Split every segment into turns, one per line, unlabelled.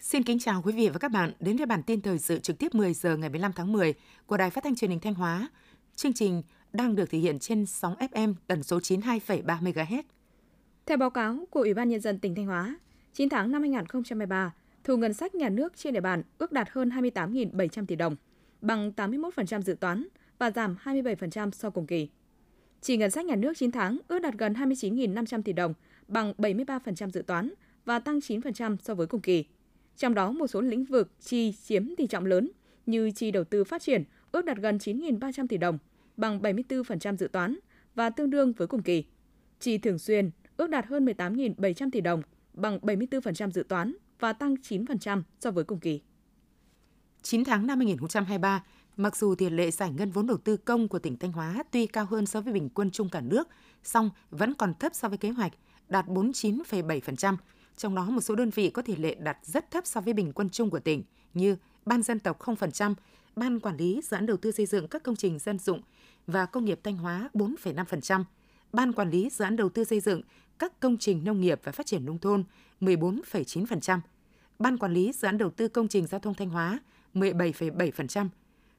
Xin kính chào quý vị và các bạn đến với bản tin thời sự trực tiếp 10 giờ ngày 15 tháng 10 của Đài Phát thanh Truyền hình Thanh Hóa. Chương trình đang được thể hiện trên sóng FM tần số 92,3 MHz.
Theo báo cáo của Ủy ban nhân dân tỉnh Thanh Hóa, 9 tháng năm 2023, thu ngân sách nhà nước trên địa bàn ước đạt hơn 28.700 tỷ đồng, bằng 81% dự toán và giảm 27% so cùng kỳ. Chỉ ngân sách nhà nước 9 tháng ước đạt gần 29.500 tỷ đồng, bằng 73% dự toán và tăng 9% so với cùng kỳ. Trong đó một số lĩnh vực chi chiếm tỷ trọng lớn như chi đầu tư phát triển ước đạt gần 9.300 tỷ đồng, bằng 74% dự toán và tương đương với cùng kỳ. Chi thường xuyên ước đạt hơn 18.700 tỷ đồng, bằng 74% dự toán và tăng 9% so với cùng kỳ.
9 tháng năm 2023, mặc dù tỷ lệ giải ngân vốn đầu tư công của tỉnh Thanh Hóa tuy cao hơn so với bình quân chung cả nước, song vẫn còn thấp so với kế hoạch, đạt 49,7%, trong đó một số đơn vị có tỷ lệ đạt rất thấp so với bình quân chung của tỉnh như Ban dân tộc 0%, Ban quản lý dự án đầu tư xây dựng các công trình dân dụng và công nghiệp Thanh Hóa 4,5%, Ban quản lý dự án đầu tư xây dựng các công trình nông nghiệp và phát triển nông thôn 14,9%, Ban quản lý dự án đầu tư công trình giao thông Thanh Hóa 17,7%,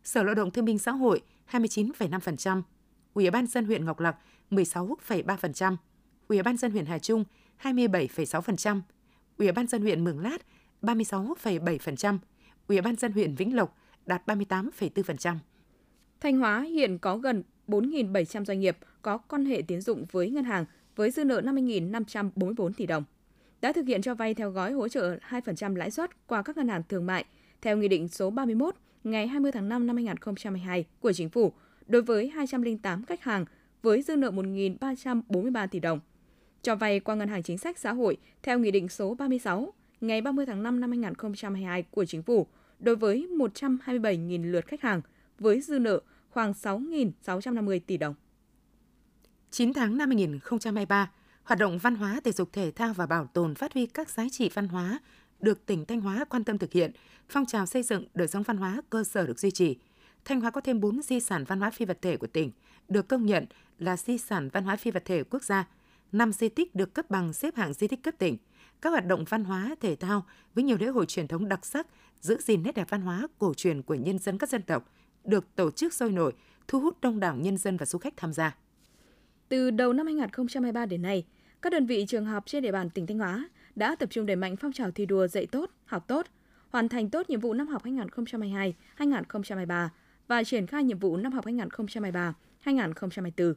Sở Lao động Thương binh Xã hội 29,5%, Ủy ban dân huyện Ngọc Lặc 16,3%, Ủy ban dân huyện Hà Trung 27,6%, Ủy ban dân huyện Mường Lát 36,7%, Ủy ban dân huyện Vĩnh Lộc đạt 38,4%.
Thanh Hóa hiện có gần 4.700 doanh nghiệp có quan hệ tiến dụng với ngân hàng với dư nợ 50.544 tỷ đồng. Đã thực hiện cho vay theo gói hỗ trợ 2% lãi suất qua các ngân hàng thương mại theo Nghị định số 31 ngày 20 tháng 5 năm 2022 của Chính phủ đối với 208 khách hàng với dư nợ 1.343 tỷ đồng. Cho vay qua Ngân hàng Chính sách Xã hội theo Nghị định số 36 ngày 30 tháng 5 năm 2022 của Chính phủ đối với 127.000 lượt khách hàng với dư nợ khoảng 6.650 tỷ đồng.
9 tháng năm 2023, hoạt động văn hóa, thể dục thể thao và bảo tồn phát huy các giá trị văn hóa được tỉnh Thanh Hóa quan tâm thực hiện, phong trào xây dựng đời sống văn hóa cơ sở được duy trì. Thanh Hóa có thêm 4 di sản văn hóa phi vật thể của tỉnh, được công nhận là di sản văn hóa phi vật thể quốc gia. 5 di tích được cấp bằng xếp hạng di tích cấp tỉnh. Các hoạt động văn hóa, thể thao với nhiều lễ hội truyền thống đặc sắc, giữ gìn nét đẹp văn hóa cổ truyền của nhân dân các dân tộc được tổ chức sôi nổi, thu hút đông đảo nhân dân và du khách tham gia.
Từ đầu năm 2023 đến nay, các đơn vị trường học trên địa bàn tỉnh Thanh Hóa đã tập trung đẩy mạnh phong trào thi đua dạy tốt, học tốt, hoàn thành tốt nhiệm vụ năm học 2022-2023 và triển khai nhiệm vụ năm học 2023-2024.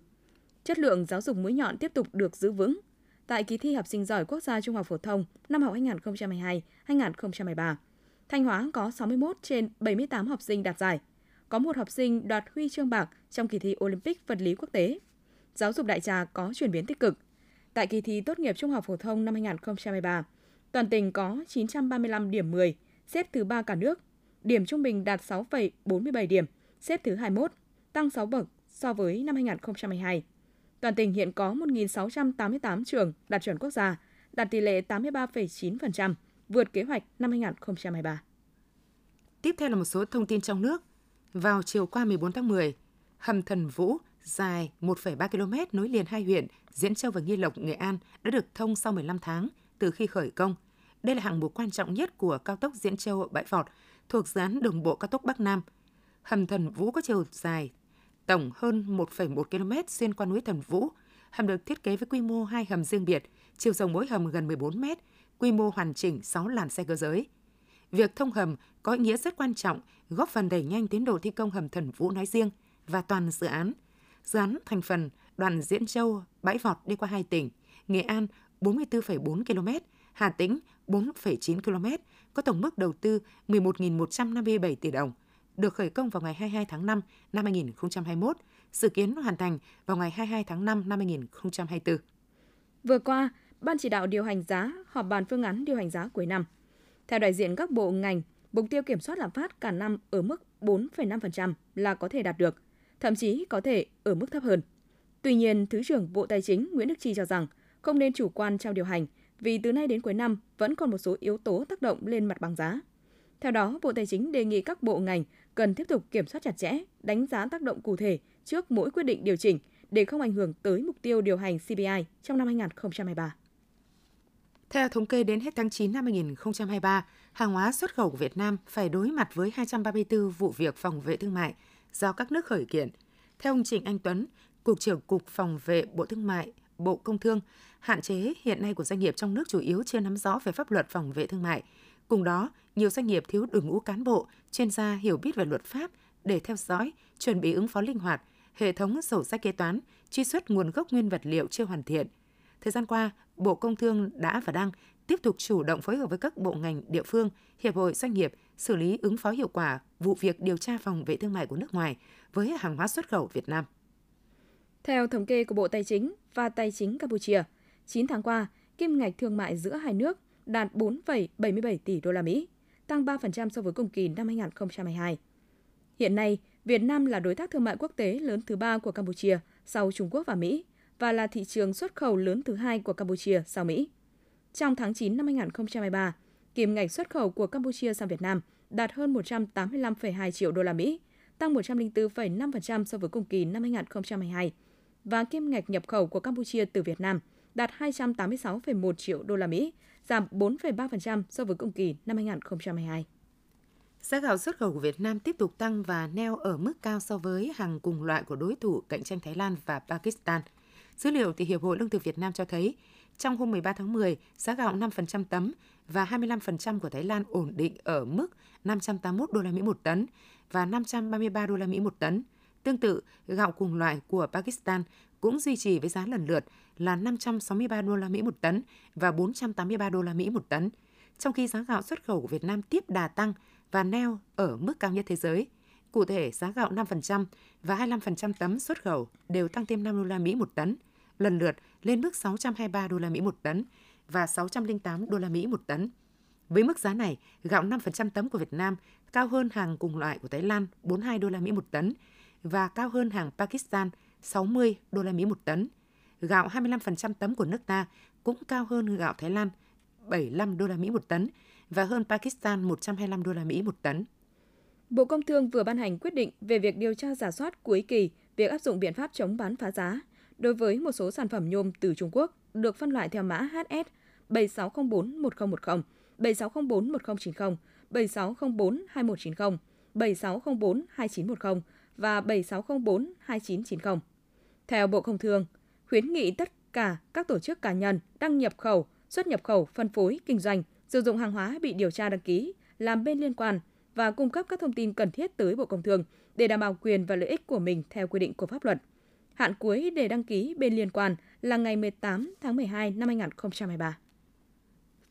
Chất lượng giáo dục mũi nhọn tiếp tục được giữ vững. Tại kỳ thi học sinh giỏi quốc gia trung học phổ thông năm học 2022-2023, Thanh Hóa có 61 trên 78 học sinh đạt giải, có một học sinh đoạt huy chương bạc trong kỳ thi Olympic vật lý quốc tế. Giáo dục đại trà có chuyển biến tích cực. Tại kỳ thi tốt nghiệp trung học phổ thông năm 2023, toàn tỉnh có 935 điểm 10, xếp thứ 3 cả nước. Điểm trung bình đạt 6,47 điểm, xếp thứ 21, tăng 6 bậc so với năm 2022. Toàn tỉnh hiện có 1.688 trường đạt chuẩn quốc gia, đạt tỷ lệ 83,9%, vượt kế hoạch năm 2023.
Tiếp theo là một số thông tin trong nước. Vào chiều qua 14 tháng 10, hầm Thần Vũ dài 1,3 km nối liền hai huyện Diễn Châu và Nghi Lộc, Nghệ An đã được thông sau 15 tháng từ khi khởi công. Đây là hạng mục quan trọng nhất của cao tốc Diễn Châu Bãi Vọt thuộc dự án đường bộ cao tốc Bắc Nam. Hầm Thần Vũ có chiều dài tổng hơn 1,1 km xuyên qua núi Thần Vũ. Hầm được thiết kế với quy mô hai hầm riêng biệt, chiều rộng mỗi hầm gần 14 m, quy mô hoàn chỉnh 6 làn xe cơ giới. Việc thông hầm có ý nghĩa rất quan trọng, góp phần đẩy nhanh tiến độ thi công hầm Thần Vũ nói riêng và toàn dự án. Dự án thành phần đoạn Diễn Châu, Bãi Vọt đi qua hai tỉnh, Nghệ An 44,4 km, Hà Tĩnh 4,9 km, có tổng mức đầu tư 11.157 tỷ đồng, được khởi công vào ngày 22 tháng 5 năm 2021, dự kiến hoàn thành vào ngày 22 tháng 5 năm 2024.
Vừa qua, Ban chỉ đạo điều hành giá họp bàn phương án điều hành giá cuối năm. Theo đại diện các bộ ngành, mục tiêu kiểm soát lạm phát cả năm ở mức 4,5% là có thể đạt được, thậm chí có thể ở mức thấp hơn. Tuy nhiên, Thứ trưởng Bộ Tài chính Nguyễn Đức Chi cho rằng không nên chủ quan trong điều hành vì từ nay đến cuối năm vẫn còn một số yếu tố tác động lên mặt bằng giá. Theo đó, Bộ Tài chính đề nghị các bộ ngành cần tiếp tục kiểm soát chặt chẽ, đánh giá tác động cụ thể trước mỗi quyết định điều chỉnh để không ảnh hưởng tới mục tiêu điều hành CPI trong năm 2023.
Theo thống kê đến hết tháng 9 năm 2023, hàng hóa xuất khẩu của Việt Nam phải đối mặt với 234 vụ việc phòng vệ thương mại do các nước khởi kiện. Theo ông Trịnh Anh Tuấn, Cục trưởng Cục Phòng vệ Bộ Thương mại, Bộ Công Thương, hạn chế hiện nay của doanh nghiệp trong nước chủ yếu chưa nắm rõ về pháp luật phòng vệ thương mại. Cùng đó, nhiều doanh nghiệp thiếu đội ngũ cán bộ, chuyên gia hiểu biết về luật pháp để theo dõi, chuẩn bị ứng phó linh hoạt, hệ thống sổ sách kế toán, truy xuất nguồn gốc nguyên vật liệu chưa hoàn thiện. Thời gian qua, Bộ Công Thương đã và đang tiếp tục chủ động phối hợp với các bộ ngành địa phương, hiệp hội doanh nghiệp xử lý ứng phó hiệu quả vụ việc điều tra phòng vệ thương mại của nước ngoài với hàng hóa xuất khẩu Việt Nam.
Theo thống kê của Bộ Tài chính và Tài chính Campuchia, 9 tháng qua, kim ngạch thương mại giữa hai nước đạt 4,77 tỷ đô la Mỹ, tăng 3% so với cùng kỳ năm 2022. Hiện nay, Việt Nam là đối tác thương mại quốc tế lớn thứ ba của Campuchia sau Trung Quốc và Mỹ và là thị trường xuất khẩu lớn thứ hai của Campuchia sau Mỹ. Trong tháng 9 năm 2023, kim ngạch xuất khẩu của Campuchia sang Việt Nam đạt hơn 185,2 triệu đô la Mỹ, tăng 104,5% so với cùng kỳ năm 2022 và kim ngạch nhập khẩu của Campuchia từ Việt Nam đạt 286,1 triệu đô la Mỹ, giảm 4,3% so với cùng kỳ năm 2022.
Giá gạo xuất khẩu của Việt Nam tiếp tục tăng và neo ở mức cao so với hàng cùng loại của đối thủ cạnh tranh Thái Lan và Pakistan. Dữ liệu từ Hiệp hội Lương thực Việt Nam cho thấy, trong hôm 13 tháng 10, giá gạo 5% tấm và 25% của Thái Lan ổn định ở mức 581 đô la Mỹ một tấn và 533 đô la Mỹ một tấn. Tương tự, gạo cùng loại của Pakistan cũng duy trì với giá lần lượt là 563 đô la Mỹ một tấn và 483 đô la Mỹ một tấn. Trong khi giá gạo xuất khẩu của Việt Nam tiếp đà tăng và neo ở mức cao nhất thế giới. Cụ thể, giá gạo 5% và 25% tấm xuất khẩu đều tăng thêm 5 đô la Mỹ một tấn, lần lượt lên mức 623 đô la Mỹ một tấn và 608 đô la Mỹ một tấn. Với mức giá này, gạo 5% tấm của Việt Nam cao hơn hàng cùng loại của Thái Lan 42 đô la Mỹ một tấn và cao hơn hàng Pakistan 60 đô la Mỹ một tấn. Gạo 25% tấm của nước ta cũng cao hơn gạo Thái Lan 75 đô la Mỹ một tấn và hơn Pakistan 125 đô la Mỹ một tấn.
Bộ Công Thương vừa ban hành quyết định về việc điều tra giả soát cuối kỳ việc áp dụng biện pháp chống bán phá giá đối với một số sản phẩm nhôm từ Trung Quốc được phân loại theo mã HS 76041010, 76041090, 76042190, 76042910 và 76042990. Theo Bộ Công Thương, khuyến nghị tất cả các tổ chức cá nhân đăng nhập khẩu, xuất nhập khẩu, phân phối, kinh doanh sử dụng hàng hóa bị điều tra đăng ký làm bên liên quan và cung cấp các thông tin cần thiết tới Bộ Công Thương để đảm bảo quyền và lợi ích của mình theo quy định của pháp luật. Hạn cuối để đăng ký bên liên quan là ngày 18 tháng 12 năm 2023.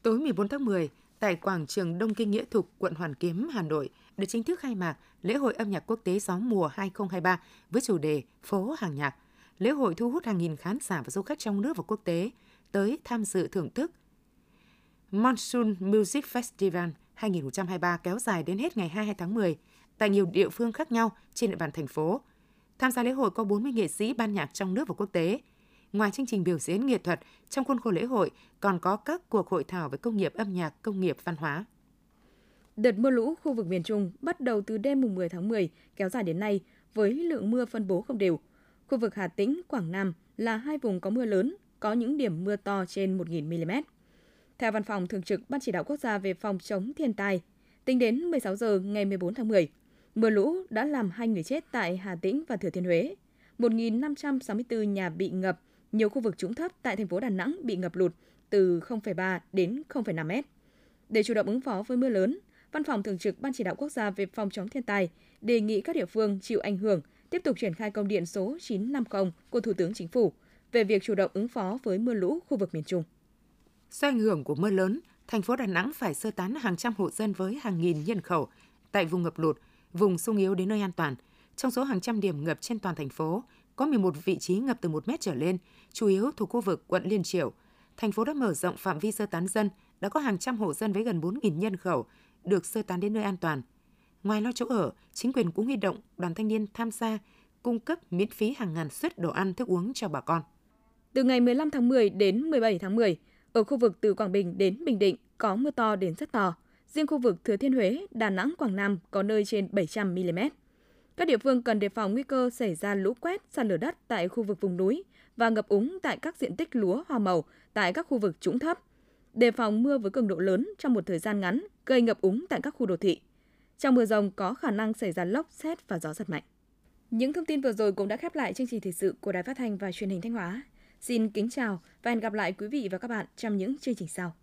Tối 14 tháng 10, tại quảng trường Đông Kinh Nghĩa Thục, quận Hoàn Kiếm, Hà Nội, được chính thức khai mạc lễ hội âm nhạc quốc tế gió mùa 2023 với chủ đề Phố hàng nhạc. Lễ hội thu hút hàng nghìn khán giả và du khách trong nước và quốc tế tới tham dự thưởng thức Monsoon Music Festival 2023 kéo dài đến hết ngày 22 tháng 10 tại nhiều địa phương khác nhau trên địa bàn thành phố. Tham gia lễ hội có 40 nghệ sĩ ban nhạc trong nước và quốc tế. Ngoài chương trình biểu diễn nghệ thuật, trong khuôn khổ lễ hội còn có các cuộc hội thảo về công nghiệp âm nhạc, công nghiệp văn hóa.
Đợt mưa lũ khu vực miền Trung bắt đầu từ đêm mùng 10 tháng 10 kéo dài đến nay với lượng mưa phân bố không đều. Khu vực Hà Tĩnh, Quảng Nam là hai vùng có mưa lớn, có những điểm mưa to trên 1.000 mm. Theo Văn phòng Thường trực Ban Chỉ đạo Quốc gia về phòng chống thiên tai, tính đến 16 giờ ngày 14 tháng 10, mưa lũ đã làm hai người chết tại Hà Tĩnh và Thừa Thiên Huế. 1.564 nhà bị ngập, nhiều khu vực trũng thấp tại thành phố Đà Nẵng bị ngập lụt từ 0,3 đến 0,5 mét. Để chủ động ứng phó với mưa lớn, Văn phòng Thường trực Ban Chỉ đạo Quốc gia về phòng chống thiên tai đề nghị các địa phương chịu ảnh hưởng tiếp tục triển khai công điện số 950 của Thủ tướng Chính phủ về việc chủ động ứng phó với mưa lũ khu vực miền Trung.
Do ảnh hưởng của mưa lớn, thành phố Đà Nẵng phải sơ tán hàng trăm hộ dân với hàng nghìn nhân khẩu tại vùng ngập lụt, vùng sung yếu đến nơi an toàn. Trong số hàng trăm điểm ngập trên toàn thành phố, có 11 vị trí ngập từ 1 mét trở lên, chủ yếu thuộc khu vực quận Liên Triểu. Thành phố đã mở rộng phạm vi sơ tán dân, đã có hàng trăm hộ dân với gần 4.000 nhân khẩu được sơ tán đến nơi an toàn. Ngoài lo chỗ ở, chính quyền cũng huy động đoàn thanh niên tham gia cung cấp miễn phí hàng ngàn suất đồ ăn thức uống cho bà con.
Từ ngày 15 tháng 10 đến 17 tháng 10, ở khu vực từ Quảng Bình đến Bình Định có mưa to đến rất to, Riêng khu vực Thừa Thiên Huế, Đà Nẵng, Quảng Nam có nơi trên 700 mm. Các địa phương cần đề phòng nguy cơ xảy ra lũ quét, sạt lở đất tại khu vực vùng núi và ngập úng tại các diện tích lúa hoa màu tại các khu vực trũng thấp. Đề phòng mưa với cường độ lớn trong một thời gian ngắn gây ngập úng tại các khu đô thị. Trong mưa rông có khả năng xảy ra lốc, xét và gió giật mạnh. Những thông tin vừa rồi cũng đã khép lại chương trình thời sự của Đài Phát thanh và Truyền hình Thanh Hóa. Xin kính chào và hẹn gặp lại quý vị và các bạn trong những chương trình sau.